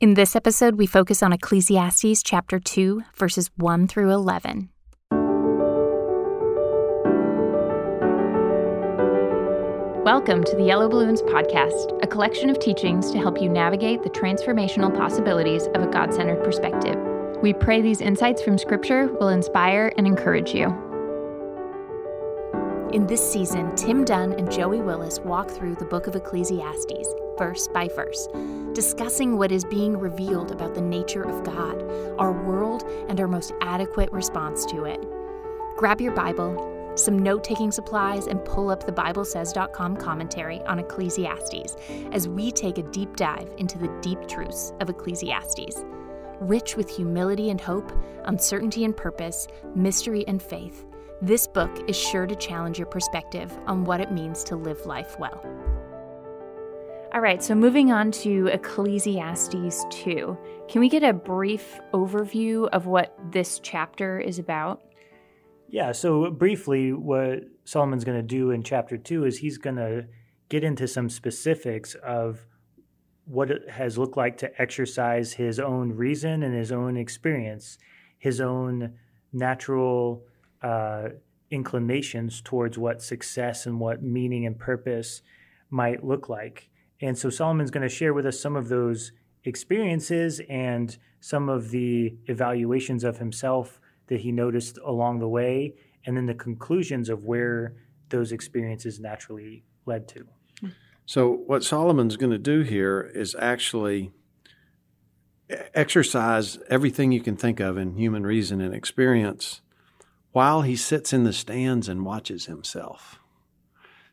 In this episode, we focus on Ecclesiastes chapter 2, verses 1 through 11. Welcome to the Yellow Balloons Podcast, a collection of teachings to help you navigate the transformational possibilities of a God centered perspective. We pray these insights from Scripture will inspire and encourage you. In this season, Tim Dunn and Joey Willis walk through the book of Ecclesiastes, verse by verse, discussing what is being revealed about the nature of God, our world, and our most adequate response to it. Grab your Bible, some note taking supplies, and pull up the BibleSays.com commentary on Ecclesiastes as we take a deep dive into the deep truths of Ecclesiastes. Rich with humility and hope, uncertainty and purpose, mystery and faith, this book is sure to challenge your perspective on what it means to live life well. All right, so moving on to Ecclesiastes 2. Can we get a brief overview of what this chapter is about? Yeah, so briefly, what Solomon's going to do in chapter two is he's going to get into some specifics of what it has looked like to exercise his own reason and his own experience, his own natural uh, inclinations towards what success and what meaning and purpose might look like. And so Solomon's going to share with us some of those experiences and some of the evaluations of himself that he noticed along the way, and then the conclusions of where those experiences naturally led to. So, what Solomon's going to do here is actually exercise everything you can think of in human reason and experience while he sits in the stands and watches himself.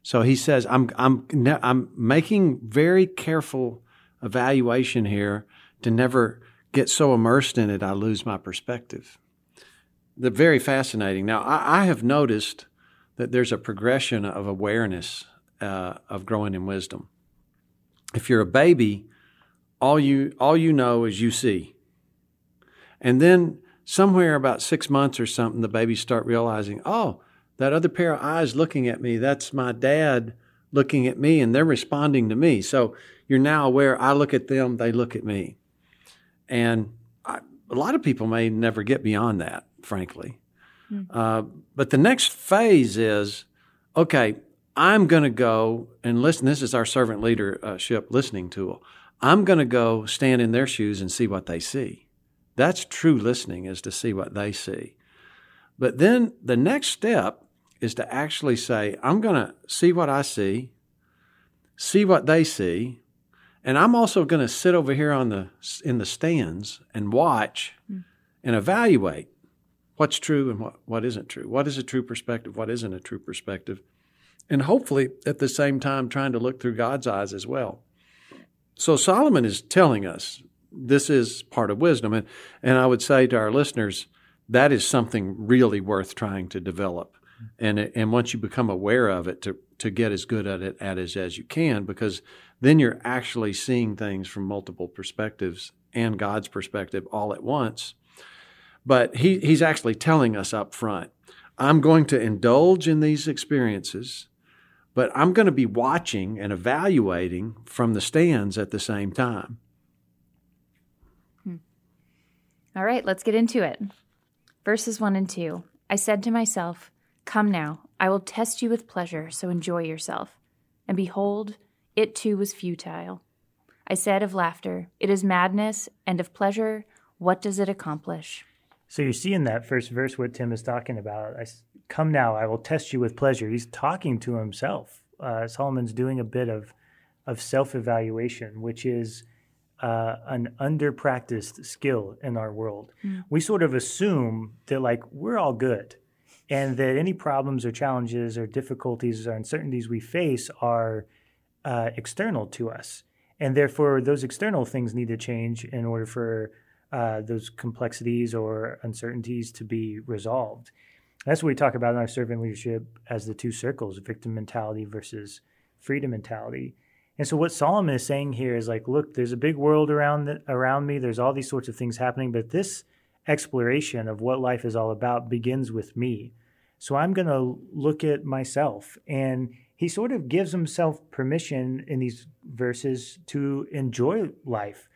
So he says, I'm, I'm, I'm making very careful evaluation here to never get so immersed in it I lose my perspective the very fascinating. Now, I, I, have noticed that there's a progression of awareness uh, of growing in wisdom. If you're a baby, all you all you know is you see, and then somewhere about six months or something, the babies start realizing, oh, that other pair of eyes looking at me, that's my dad looking at me, and they're responding to me. So you're now aware. I look at them, they look at me, and I, a lot of people may never get beyond that frankly. Mm-hmm. Uh, but the next phase is okay, I'm going to go and listen. This is our servant leadership listening tool. I'm going to go stand in their shoes and see what they see. That's true listening, is to see what they see. But then the next step is to actually say, I'm going to see what I see, see what they see, and I'm also going to sit over here on the in the stands and watch and evaluate what's true and what, what isn't true. What is a true perspective? What isn't a true perspective? And hopefully, at the same time, trying to look through God's eyes as well. So, Solomon is telling us this is part of wisdom. And, and I would say to our listeners, that is something really worth trying to develop. And, and once you become aware of it, to, to get as good at it at as, as you can, because then you're actually seeing things from multiple perspectives and God's perspective all at once but he, he's actually telling us up front I'm going to indulge in these experiences, but I'm going to be watching and evaluating from the stands at the same time. Hmm. All right, let's get into it. Verses 1 and 2 I said to myself, Come now, I will test you with pleasure, so enjoy yourself. And behold, it too was futile. I said of laughter, It is madness, and of pleasure, what does it accomplish? So you see in that first verse what Tim is talking about. I, Come now, I will test you with pleasure. He's talking to himself. Uh, Solomon's doing a bit of of self evaluation, which is uh, an under practiced skill in our world. Mm. We sort of assume that like we're all good, and that any problems or challenges or difficulties or uncertainties we face are uh, external to us, and therefore those external things need to change in order for uh, those complexities or uncertainties to be resolved. That's what we talk about in our servant leadership as the two circles victim mentality versus freedom mentality. And so, what Solomon is saying here is like, look, there's a big world around, the, around me, there's all these sorts of things happening, but this exploration of what life is all about begins with me. So, I'm going to look at myself. And he sort of gives himself permission in these verses to enjoy life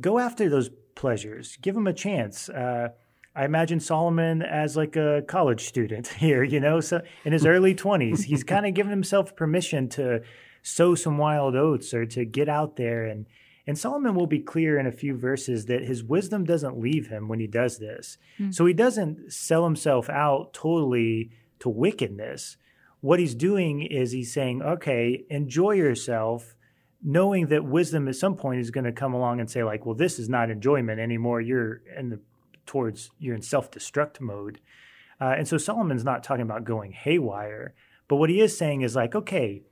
go after those pleasures. Give them a chance. Uh, I imagine Solomon as like a college student here, you know, so in his early 20s, he's kind of given himself permission to sow some wild oats or to get out there and and Solomon will be clear in a few verses that his wisdom doesn't leave him when he does this. Mm. So he doesn't sell himself out totally to wickedness. What he's doing is he's saying, okay, enjoy yourself, knowing that wisdom at some point is going to come along and say, like, well, this is not enjoyment anymore. You're in the towards you're in self-destruct mode. Uh, and so Solomon's not talking about going haywire, but what he is saying is like, okay,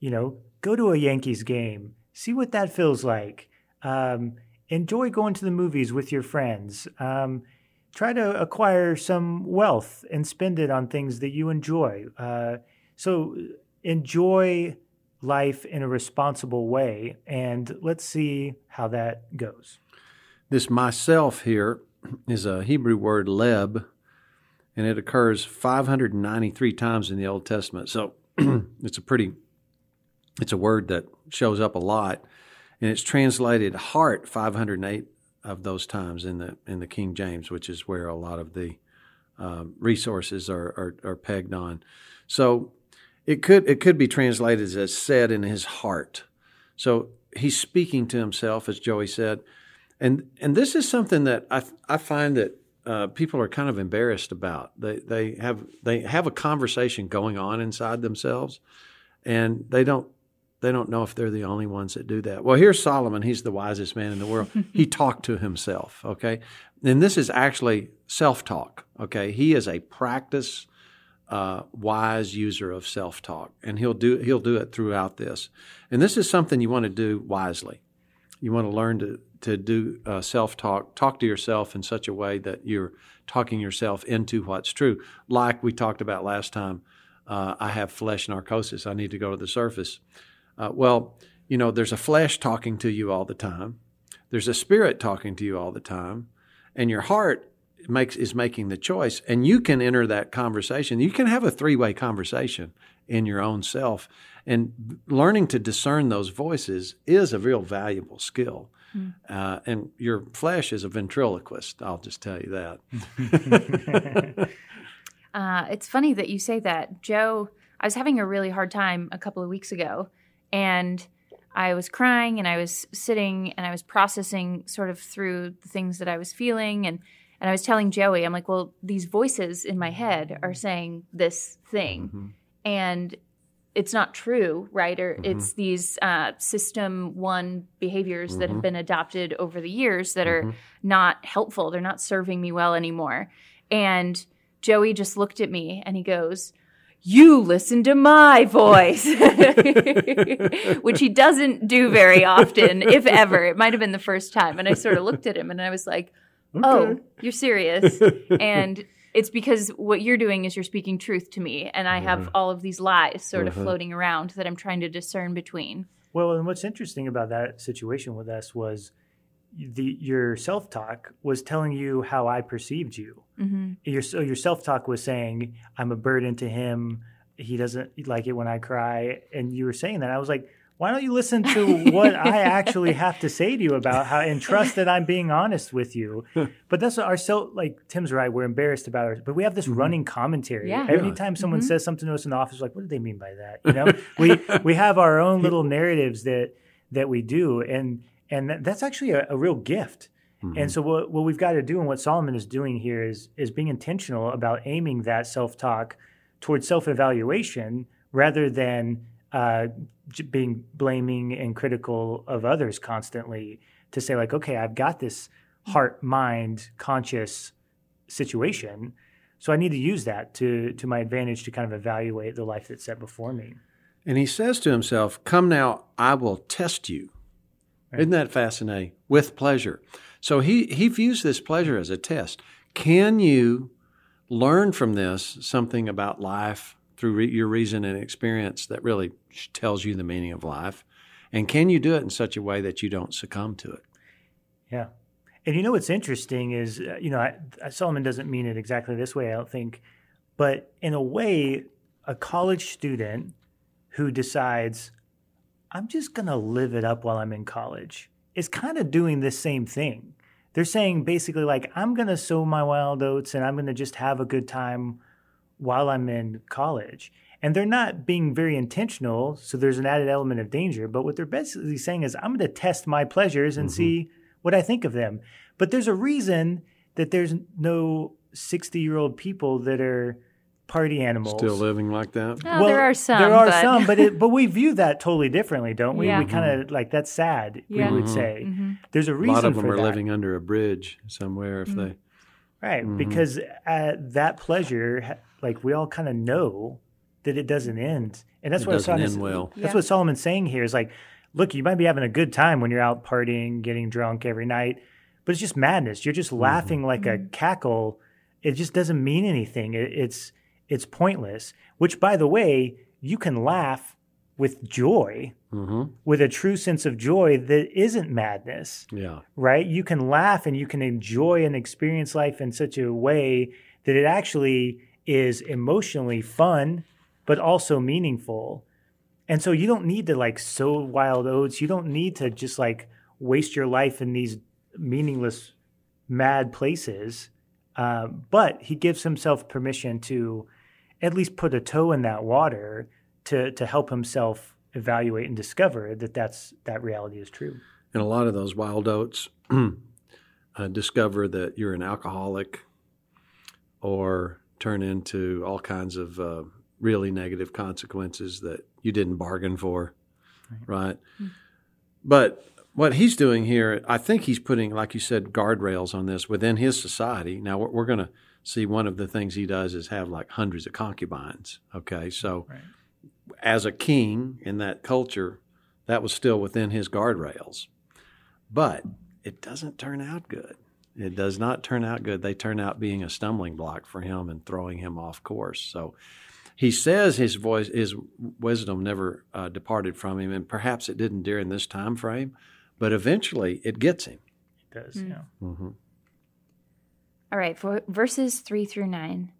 you know, go to a Yankees game, see what that feels like. Um, enjoy going to the movies with your friends. Um, try to acquire some wealth and spend it on things that you enjoy. Uh, so enjoy life in a responsible way, and let's see how that goes. This myself here is a Hebrew word leb, and it occurs 593 times in the Old Testament. So it's a pretty, it's a word that shows up a lot, and it's translated heart 508 of those times in the in the King James, which is where a lot of the um, resources are, are, are pegged on. So it could it could be translated as said in his heart. So he's speaking to himself, as Joey said, and and this is something that I I find that uh, people are kind of embarrassed about. They they have they have a conversation going on inside themselves, and they don't they don't know if they're the only ones that do that. Well, here's Solomon. He's the wisest man in the world. he talked to himself. Okay, and this is actually self talk. Okay, he is a practice. Uh, wise user of self talk, and he'll do he'll do it throughout this. And this is something you want to do wisely. You want to learn to to do uh, self talk, talk to yourself in such a way that you're talking yourself into what's true. Like we talked about last time, uh, I have flesh narcosis. I need to go to the surface. Uh, well, you know, there's a flesh talking to you all the time. There's a spirit talking to you all the time, and your heart makes is making the choice. And you can enter that conversation. You can have a three way conversation in your own self, and learning to discern those voices is a real valuable skill. Mm. Uh, and your flesh is a ventriloquist. I'll just tell you that. uh, it's funny that you say that, Joe. I was having a really hard time a couple of weeks ago, and I was crying, and I was sitting, and I was processing sort of through the things that I was feeling, and and I was telling Joey, I'm like, well, these voices in my head are saying this thing, mm-hmm. and it's not true, right? Or mm-hmm. it's these uh, system one behaviors mm-hmm. that have mm-hmm. been adopted over the years that mm-hmm. are not helpful. They're not serving me well anymore. And Joey just looked at me and he goes, you listen to my voice, which he doesn't do very often, if ever. It might have been the first time. And I sort of looked at him and I was like, oh, okay. you're serious. And it's because what you're doing is you're speaking truth to me, and I have all of these lies sort of uh-huh. floating around that I'm trying to discern between. Well, and what's interesting about that situation with us was the your self talk was telling you how I perceived you. Mm-hmm. Your so your self talk was saying I'm a burden to him. He doesn't like it when I cry, and you were saying that. I was like, why don't you listen to what I actually have to say to you about how and trust that I'm being honest with you? But that's our so like Tim's right. We're embarrassed about it, but we have this mm-hmm. running commentary. Yeah. Every time someone mm-hmm. says something to us in the office, like, what do they mean by that? You know, we we have our own little narratives that that we do, and and that's actually a, a real gift. Mm-hmm. And so what, what we've got to do and what Solomon is doing here is is being intentional about aiming that self talk towards self evaluation rather than uh, being blaming and critical of others constantly to say like okay i've got this heart mind conscious situation so i need to use that to to my advantage to kind of evaluate the life that's set before me and he says to himself come now i will test you right. isn't that fascinating with pleasure so he he views this pleasure as a test can you learn from this something about life through re- your reason and experience that really tells you the meaning of life? And can you do it in such a way that you don't succumb to it? Yeah. And you know what's interesting is, uh, you know, I, Solomon doesn't mean it exactly this way, I don't think. But in a way, a college student who decides, I'm just going to live it up while I'm in college is kind of doing this same thing. They're saying basically, like, I'm going to sow my wild oats and I'm going to just have a good time while I'm in college. And they're not being very intentional, so there's an added element of danger. But what they're basically saying is, I'm going to test my pleasures and mm-hmm. see what I think of them. But there's a reason that there's no 60 year old people that are party animals. Still living like that? Oh, well, there are some. There are but... some, but it, but we view that totally differently, don't we? Yeah. We kind of mm-hmm. like that's sad. Yeah. We would mm-hmm. say mm-hmm. there's a reason. A lot of them are that. living under a bridge somewhere if mm-hmm. they. Right, mm-hmm. because at that pleasure, like we all kind of know that it doesn't end, and that's it what doesn't end well. That's yeah. what Solomon's saying here is like, look, you might be having a good time when you're out partying, getting drunk every night, but it's just madness. You're just laughing like a cackle. It just doesn't mean anything. It, it's it's pointless. Which, by the way, you can laugh with joy, mm-hmm. with a true sense of joy that isn't madness. Yeah. Right? You can laugh and you can enjoy and experience life in such a way that it actually is emotionally fun, but also meaningful. And so you don't need to like sow wild oats. You don't need to just like waste your life in these meaningless, mad places. Uh, but he gives himself permission to at least put a toe in that water to to help himself evaluate and discover that that's that reality is true. And a lot of those wild oats uh, discover that you're an alcoholic, or turn into all kinds of uh, really negative consequences that you didn't bargain for, right? right? Mm-hmm. But what he's doing here, I think he's putting, like you said, guardrails on this within his society. Now we're, we're going to see one of the things he does is have like hundreds of concubines. Okay, so right. as a king in that culture, that was still within his guardrails, but it doesn't turn out good. It does not turn out good. They turn out being a stumbling block for him and throwing him off course. So he says his voice, his wisdom never uh, departed from him, and perhaps it didn't during this time frame, but eventually it gets him. It does, mm. yeah. Mm-hmm. All right, for verses 3 through 9.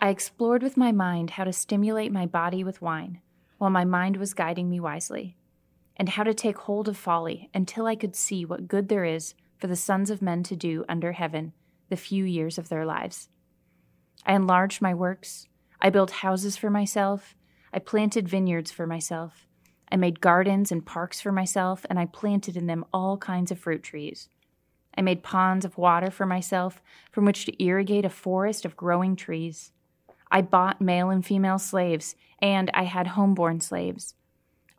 I explored with my mind how to stimulate my body with wine, while my mind was guiding me wisely, and how to take hold of folly until I could see what good there is for the sons of men to do under heaven the few years of their lives. I enlarged my works. I built houses for myself. I planted vineyards for myself. I made gardens and parks for myself, and I planted in them all kinds of fruit trees. I made ponds of water for myself from which to irrigate a forest of growing trees. I bought male and female slaves, and I had homeborn slaves.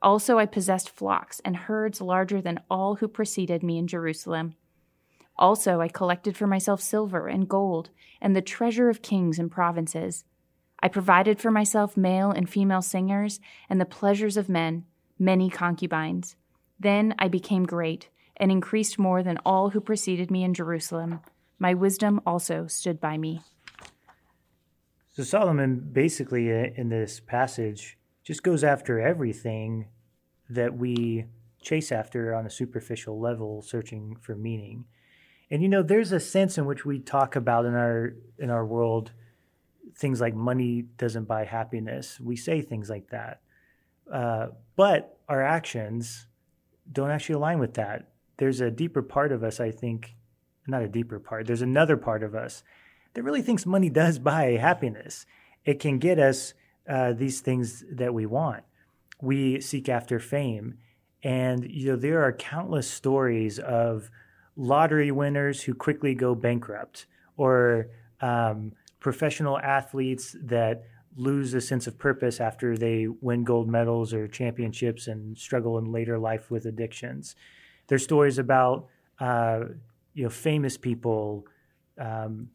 Also, I possessed flocks and herds larger than all who preceded me in Jerusalem. Also, I collected for myself silver and gold and the treasure of kings and provinces. I provided for myself male and female singers and the pleasures of men, many concubines. Then I became great and increased more than all who preceded me in Jerusalem. My wisdom also stood by me. So Solomon basically uh, in this passage just goes after everything that we chase after on a superficial level searching for meaning. And you know there's a sense in which we talk about in our in our world things like money doesn't buy happiness. We say things like that. Uh, but our actions don't actually align with that there's a deeper part of us, I think, not a deeper part, there's another part of us that really thinks money does buy happiness. It can get us uh, these things that we want. We seek after fame. And you know there are countless stories of lottery winners who quickly go bankrupt, or um, professional athletes that lose a sense of purpose after they win gold medals or championships and struggle in later life with addictions. There's stories about uh, you know famous people um,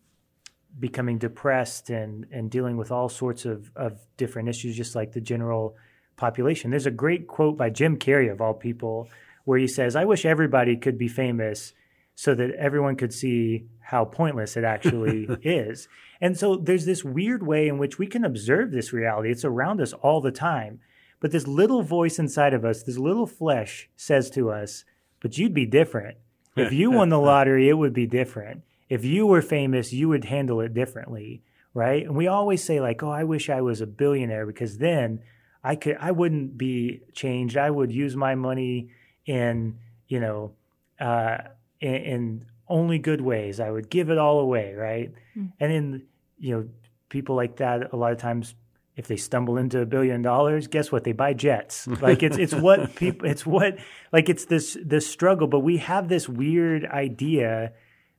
becoming depressed and and dealing with all sorts of of different issues, just like the general population. There's a great quote by Jim Carrey of all people, where he says, "I wish everybody could be famous." So that everyone could see how pointless it actually is. And so there's this weird way in which we can observe this reality. It's around us all the time. But this little voice inside of us, this little flesh says to us, but you'd be different. If you won the lottery, it would be different. If you were famous, you would handle it differently, right? And we always say like, "Oh, I wish I was a billionaire because then I could I wouldn't be changed. I would use my money in, you know, uh, in, in, only good ways. I would give it all away, right? Mm. And in you know people like that, a lot of times if they stumble into a billion dollars, guess what? They buy jets. Like it's it's what people it's what like it's this this struggle. But we have this weird idea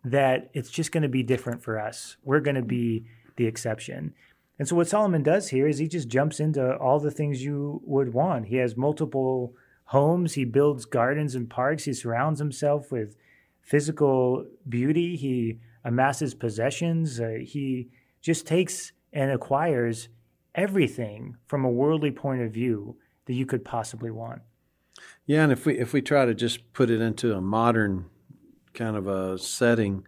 that it's just going to be different for us. We're going to be the exception. And so what Solomon does here is he just jumps into all the things you would want. He has multiple homes, he builds gardens and parks, he surrounds himself with physical beauty, he amasses possessions, uh, he just takes and acquires everything from a worldly point of view that you could possibly want. Yeah, and if we if we try to just put it into a modern kind of a setting,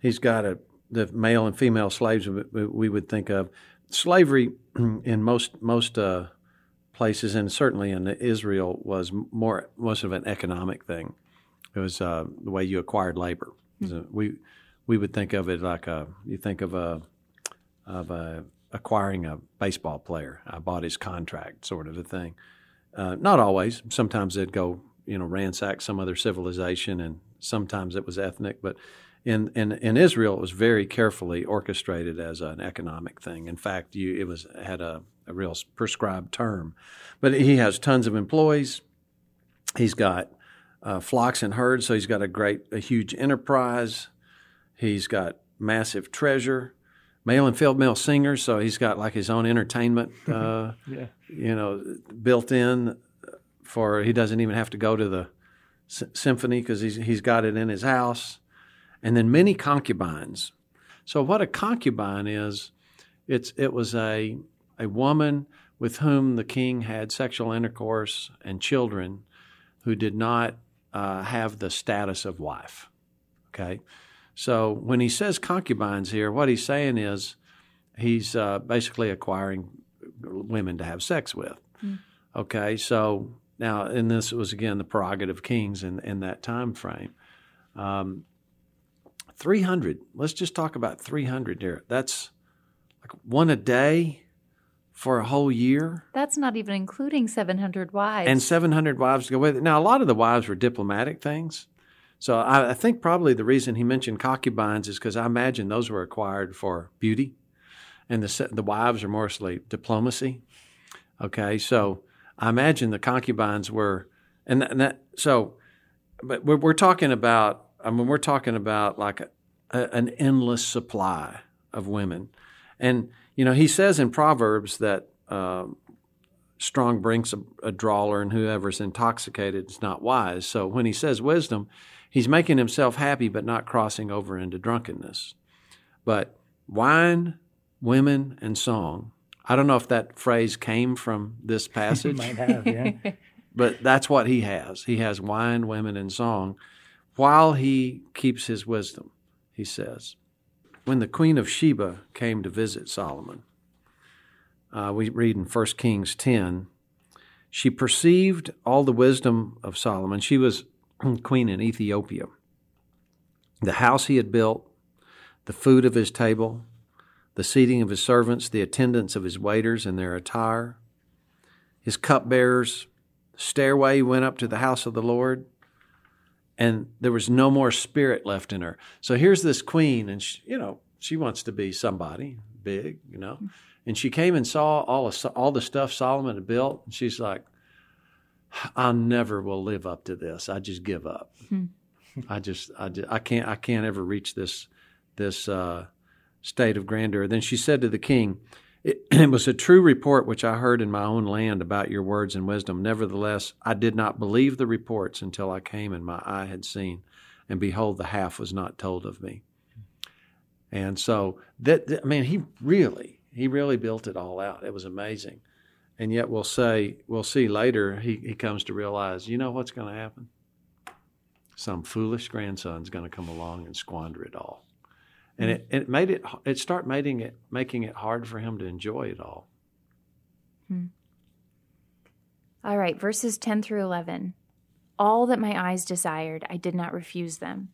he's got a the male and female slaves we would think of slavery in most most uh, places, and certainly in Israel, was more most of an economic thing. It was uh, the way you acquired labor. Mm-hmm. We we would think of it like a you think of a of a acquiring a baseball player. I bought his contract, sort of a thing. Uh, not always. Sometimes they'd go, you know, ransack some other civilization, and sometimes it was ethnic. But in, in, in Israel, it was very carefully orchestrated as an economic thing. In fact, you, it was had a, a real prescribed term. But he has tons of employees. He's got uh, flocks and herds, so he's got a great, a huge enterprise. He's got massive treasure, male and female singers, so he's got like his own entertainment, uh, yeah. you know, built in. For he doesn't even have to go to the s- symphony because he's he's got it in his house and then many concubines. So what a concubine is, it's it was a a woman with whom the king had sexual intercourse and children who did not uh, have the status of wife. Okay, so when he says concubines here, what he's saying is he's uh, basically acquiring women to have sex with. Mm. Okay, so now, and this was again the prerogative of kings in in that time frame. Um, 300. Let's just talk about 300 here. That's like one a day for a whole year. That's not even including 700 wives. And 700 wives to go with it. Now, a lot of the wives were diplomatic things. So I, I think probably the reason he mentioned concubines is because I imagine those were acquired for beauty, and the the wives are mostly diplomacy. Okay, so I imagine the concubines were, and that, and that so, but we're, we're talking about I mean, we're talking about like a, a, an endless supply of women. And, you know, he says in Proverbs that uh, strong brings a, a drawler and whoever's intoxicated is not wise. So when he says wisdom, he's making himself happy but not crossing over into drunkenness. But wine, women, and song. I don't know if that phrase came from this passage. Might have, yeah. but that's what he has. He has wine, women, and song while he keeps his wisdom, he says. When the queen of Sheba came to visit Solomon, uh, we read in 1 Kings 10, she perceived all the wisdom of Solomon. She was queen in Ethiopia. The house he had built, the food of his table, the seating of his servants, the attendance of his waiters and their attire, his cupbearers, the stairway he went up to the house of the Lord, and there was no more spirit left in her. So here's this queen, and she, you know she wants to be somebody big, you know, and she came and saw all of, all the stuff Solomon had built, and she's like, "I never will live up to this. I just give up. Hmm. I just I just, I can't I can't ever reach this this uh, state of grandeur." Then she said to the king. It, it, was a true report which I heard in my own land about your words and wisdom. Nevertheless, I did not believe the reports until I came and my eye had seen, and behold, the half was not told of me. And so that I mean, he really, he really built it all out. It was amazing. And yet, we'll say, we'll see later. He he comes to realize, you know what's going to happen? Some foolish grandson's going to come along and squander it all and it, it made it it start making it making it hard for him to enjoy it all. Hmm. All right, verses 10 through 11. All that my eyes desired, I did not refuse them.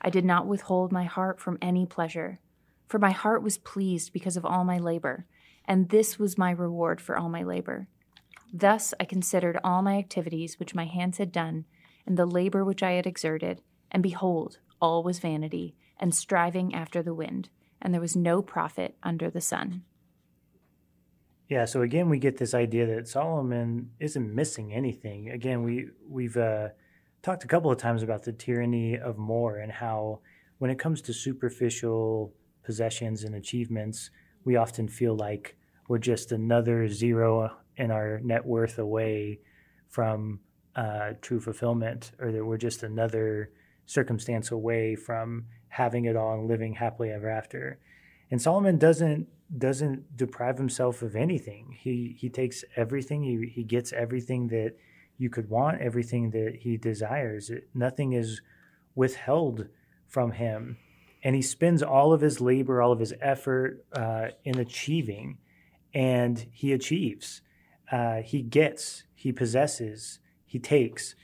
I did not withhold my heart from any pleasure, for my heart was pleased because of all my labor, and this was my reward for all my labor. Thus I considered all my activities which my hands had done, and the labor which I had exerted, And behold, all was vanity, and striving after the wind, and there was no profit under the sun. Yeah, so again, we get this idea that Solomon isn't missing anything. Again, we we've uh, talked a couple of times about the tyranny of more and how, when it comes to superficial possessions and achievements, we often feel like we're just another zero in our net worth away from uh, true fulfillment, or that we're just another circumstance away from having it all and living happily ever after. And Solomon doesn't doesn't deprive himself of anything. He he takes everything. He he gets everything that you could want, everything that he desires. It, nothing is withheld from him, and he spends all of his labor, all of his effort uh, in achieving, and he achieves. Uh, he gets. He possesses. He takes.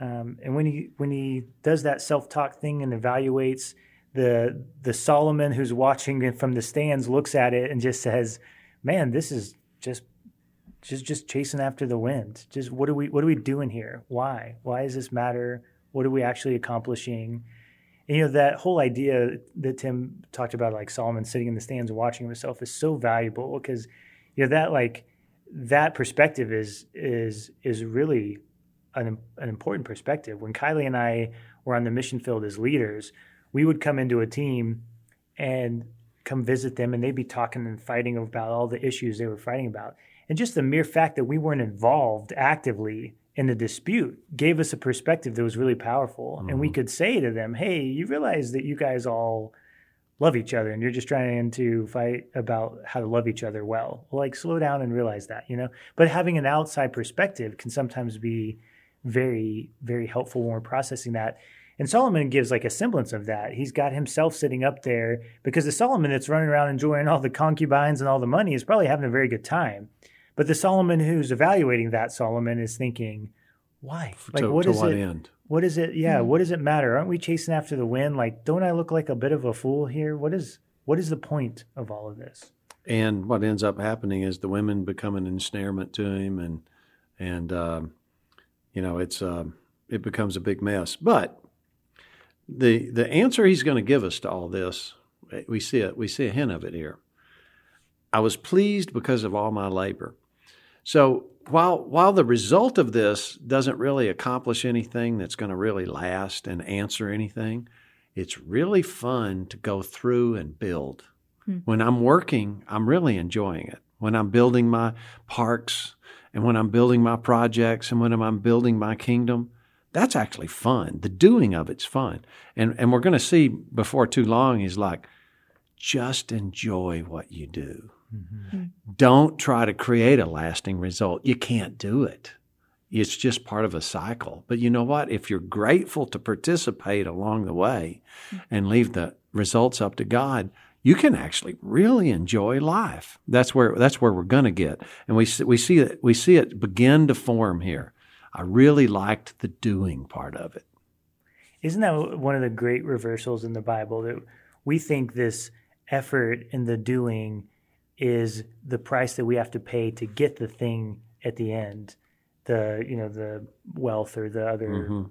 Um, and when he when he does that self talk thing and evaluates the the Solomon who's watching from the stands looks at it and just says, "Man, this is just just just chasing after the wind. Just what are we what are we doing here? Why? Why does this matter? What are we actually accomplishing?" And, you know that whole idea that Tim talked about, like Solomon sitting in the stands watching himself, is so valuable because you know that like that perspective is is is really an, an important perspective. When Kylie and I were on the mission field as leaders, we would come into a team and come visit them and they'd be talking and fighting about all the issues they were fighting about. And just the mere fact that we weren't involved actively in the dispute gave us a perspective that was really powerful. Mm-hmm. And we mm-hmm. could say to them, hey, you realize that you guys all love each other and you're just trying to fight about how to love each other well. Like, slow down and realize that, you know? But having an outside perspective can sometimes be very, very helpful when we're processing that. And Solomon gives like a semblance of that. He's got himself sitting up there because the Solomon that's running around enjoying all the concubines and all the money is probably having a very good time. But the Solomon who's evaluating that Solomon is thinking, why? Like, to, what to is what it? End? What is it? Yeah, mm-hmm. what does it matter? Aren't we chasing after the wind? Like, don't I look like a bit of a fool here? What is what is the point of all of this? And what ends up happening is the women become an ensnarement to him, and and um, you know it's um, it becomes a big mess. But the the answer he's going to give us to all this, we see it. We see a hint of it here. I was pleased because of all my labor. So while while the result of this doesn't really accomplish anything that's going to really last and answer anything, it's really fun to go through and build. Hmm. When I'm working, I'm really enjoying it. When I'm building my parks and when I'm building my projects and when I'm building my kingdom, that's actually fun. The doing of it's fun. And and we're going to see before too long he's like just enjoy what you do. Mm-hmm. Don't try to create a lasting result. You can't do it. It's just part of a cycle. But you know what? If you're grateful to participate along the way and leave the results up to God, you can actually really enjoy life. That's where that's where we're going to get. And we we see it we see it begin to form here. I really liked the doing part of it. Isn't that one of the great reversals in the Bible that we think this effort in the doing is the price that we have to pay to get the thing at the end, the you know the wealth or the other mm-hmm.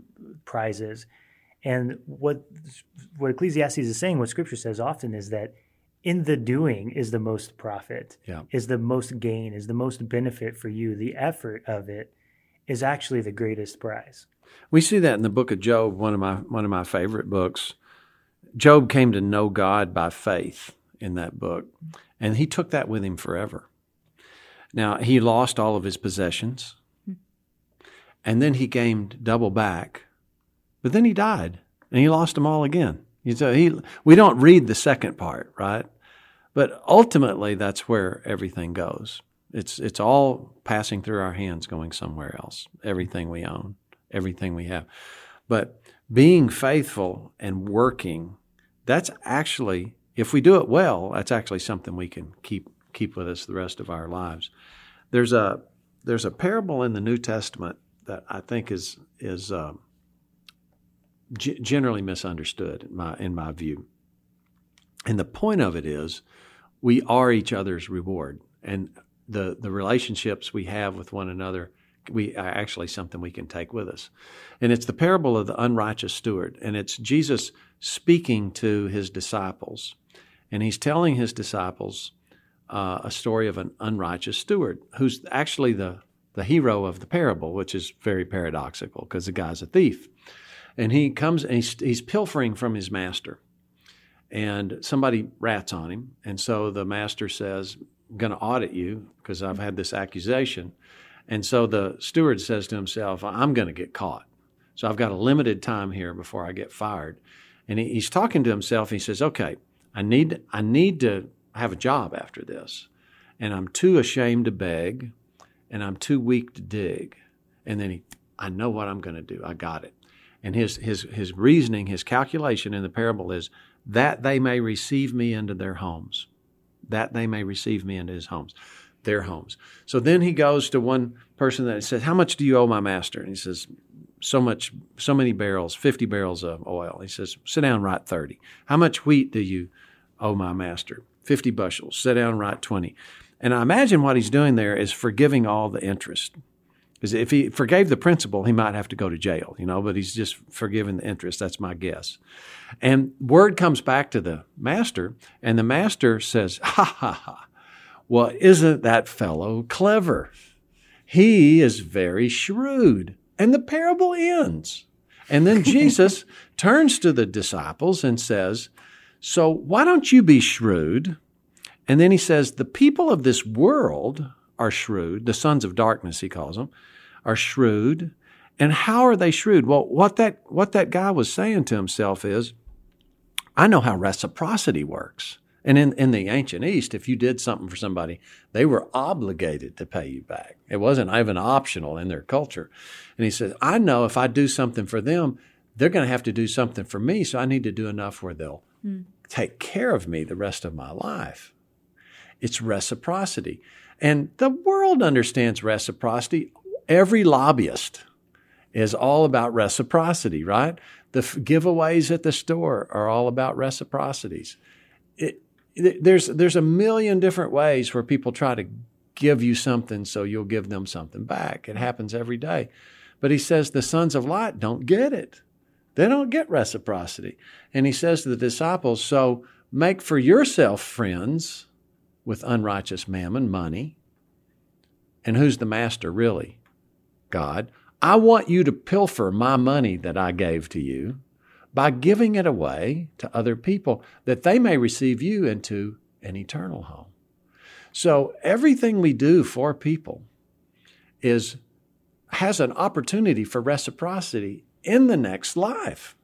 prizes. And what what Ecclesiastes is saying, what Scripture says often is that in the doing is the most profit, yeah. is the most gain, is the most benefit for you. The effort of it is actually the greatest prize. We see that in the book of Job, one of my one of my favorite books. Job came to know God by faith in that book, and he took that with him forever. Now, he lost all of his possessions, and then he gained double back, but then he died, and he lost them all again. So he, we don't read the second part, right? But ultimately, that's where everything goes. It's it's all passing through our hands, going somewhere else. Everything we own, everything we have. But being faithful and working, that's actually, if we do it well, that's actually something we can keep keep with us the rest of our lives. There's a there's a parable in the New Testament that I think is is uh, g- generally misunderstood in my in my view. And the point of it is, we are each other's reward. And the the relationships we have with one another we are actually something we can take with us. And it's the parable of the unrighteous steward. And it's Jesus speaking to his disciples. And he's telling his disciples uh, a story of an unrighteous steward who's actually the, the hero of the parable, which is very paradoxical because the guy's a thief. And he comes and he's, he's pilfering from his master. And somebody rats on him. And so the master says, going to audit you because I've had this accusation. And so the steward says to himself, I'm going to get caught. So I've got a limited time here before I get fired. And he, he's talking to himself. he says, Okay, I need, I need to have a job after this. And I'm too ashamed to beg, and I'm too weak to dig. And then he, I know what I'm going to do. I got it. And his, his, his reasoning, his calculation in the parable is that they may receive me into their homes. That they may receive me into his homes, their homes. So then he goes to one person that says, How much do you owe my master? And he says, So much, so many barrels, 50 barrels of oil. He says, Sit down, write 30. How much wheat do you owe my master? 50 bushels. Sit down, write 20. And I imagine what he's doing there is forgiving all the interest. Because if he forgave the principal, he might have to go to jail, you know, but he's just forgiving the interest. That's my guess. And word comes back to the master, and the master says, Ha ha ha. Well, isn't that fellow clever? He is very shrewd. And the parable ends. And then Jesus turns to the disciples and says, So why don't you be shrewd? And then he says, The people of this world are shrewd, the sons of darkness, he calls them, are shrewd. And how are they shrewd? Well, what that, what that guy was saying to himself is, I know how reciprocity works. And in, in the ancient East, if you did something for somebody, they were obligated to pay you back. It wasn't even optional in their culture. And he says, I know if I do something for them, they're going to have to do something for me. So I need to do enough where they'll mm. take care of me the rest of my life. It's reciprocity. And the world understands reciprocity. Every lobbyist is all about reciprocity, right? The f- giveaways at the store are all about reciprocities. It, there's, there's a million different ways where people try to give you something so you'll give them something back. It happens every day. But he says the sons of light don't get it. They don't get reciprocity. And he says to the disciples, so make for yourself friends with unrighteous mammon, money. And who's the master, really? God. I want you to pilfer my money that I gave to you by giving it away to other people that they may receive you into an eternal home. So everything we do for people is has an opportunity for reciprocity in the next life.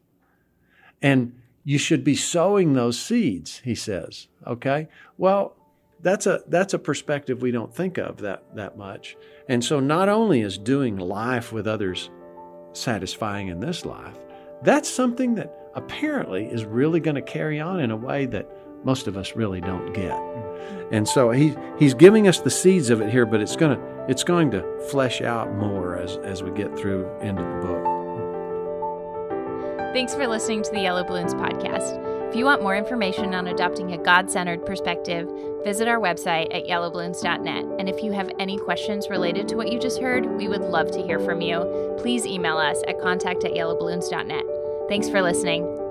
And you should be sowing those seeds, he says. Okay? Well, that's a that's a perspective we don't think of that that much. And so not only is doing life with others satisfying in this life, that's something that apparently is really going to carry on in a way that most of us really don't get. And so he he's giving us the seeds of it here, but it's going to it's going to flesh out more as as we get through into the book. Thanks for listening to the Yellow Balloons podcast. If you want more information on adopting a God centered perspective, visit our website at yellowballoons.net. And if you have any questions related to what you just heard, we would love to hear from you. Please email us at contact at yellowballoons.net. Thanks for listening.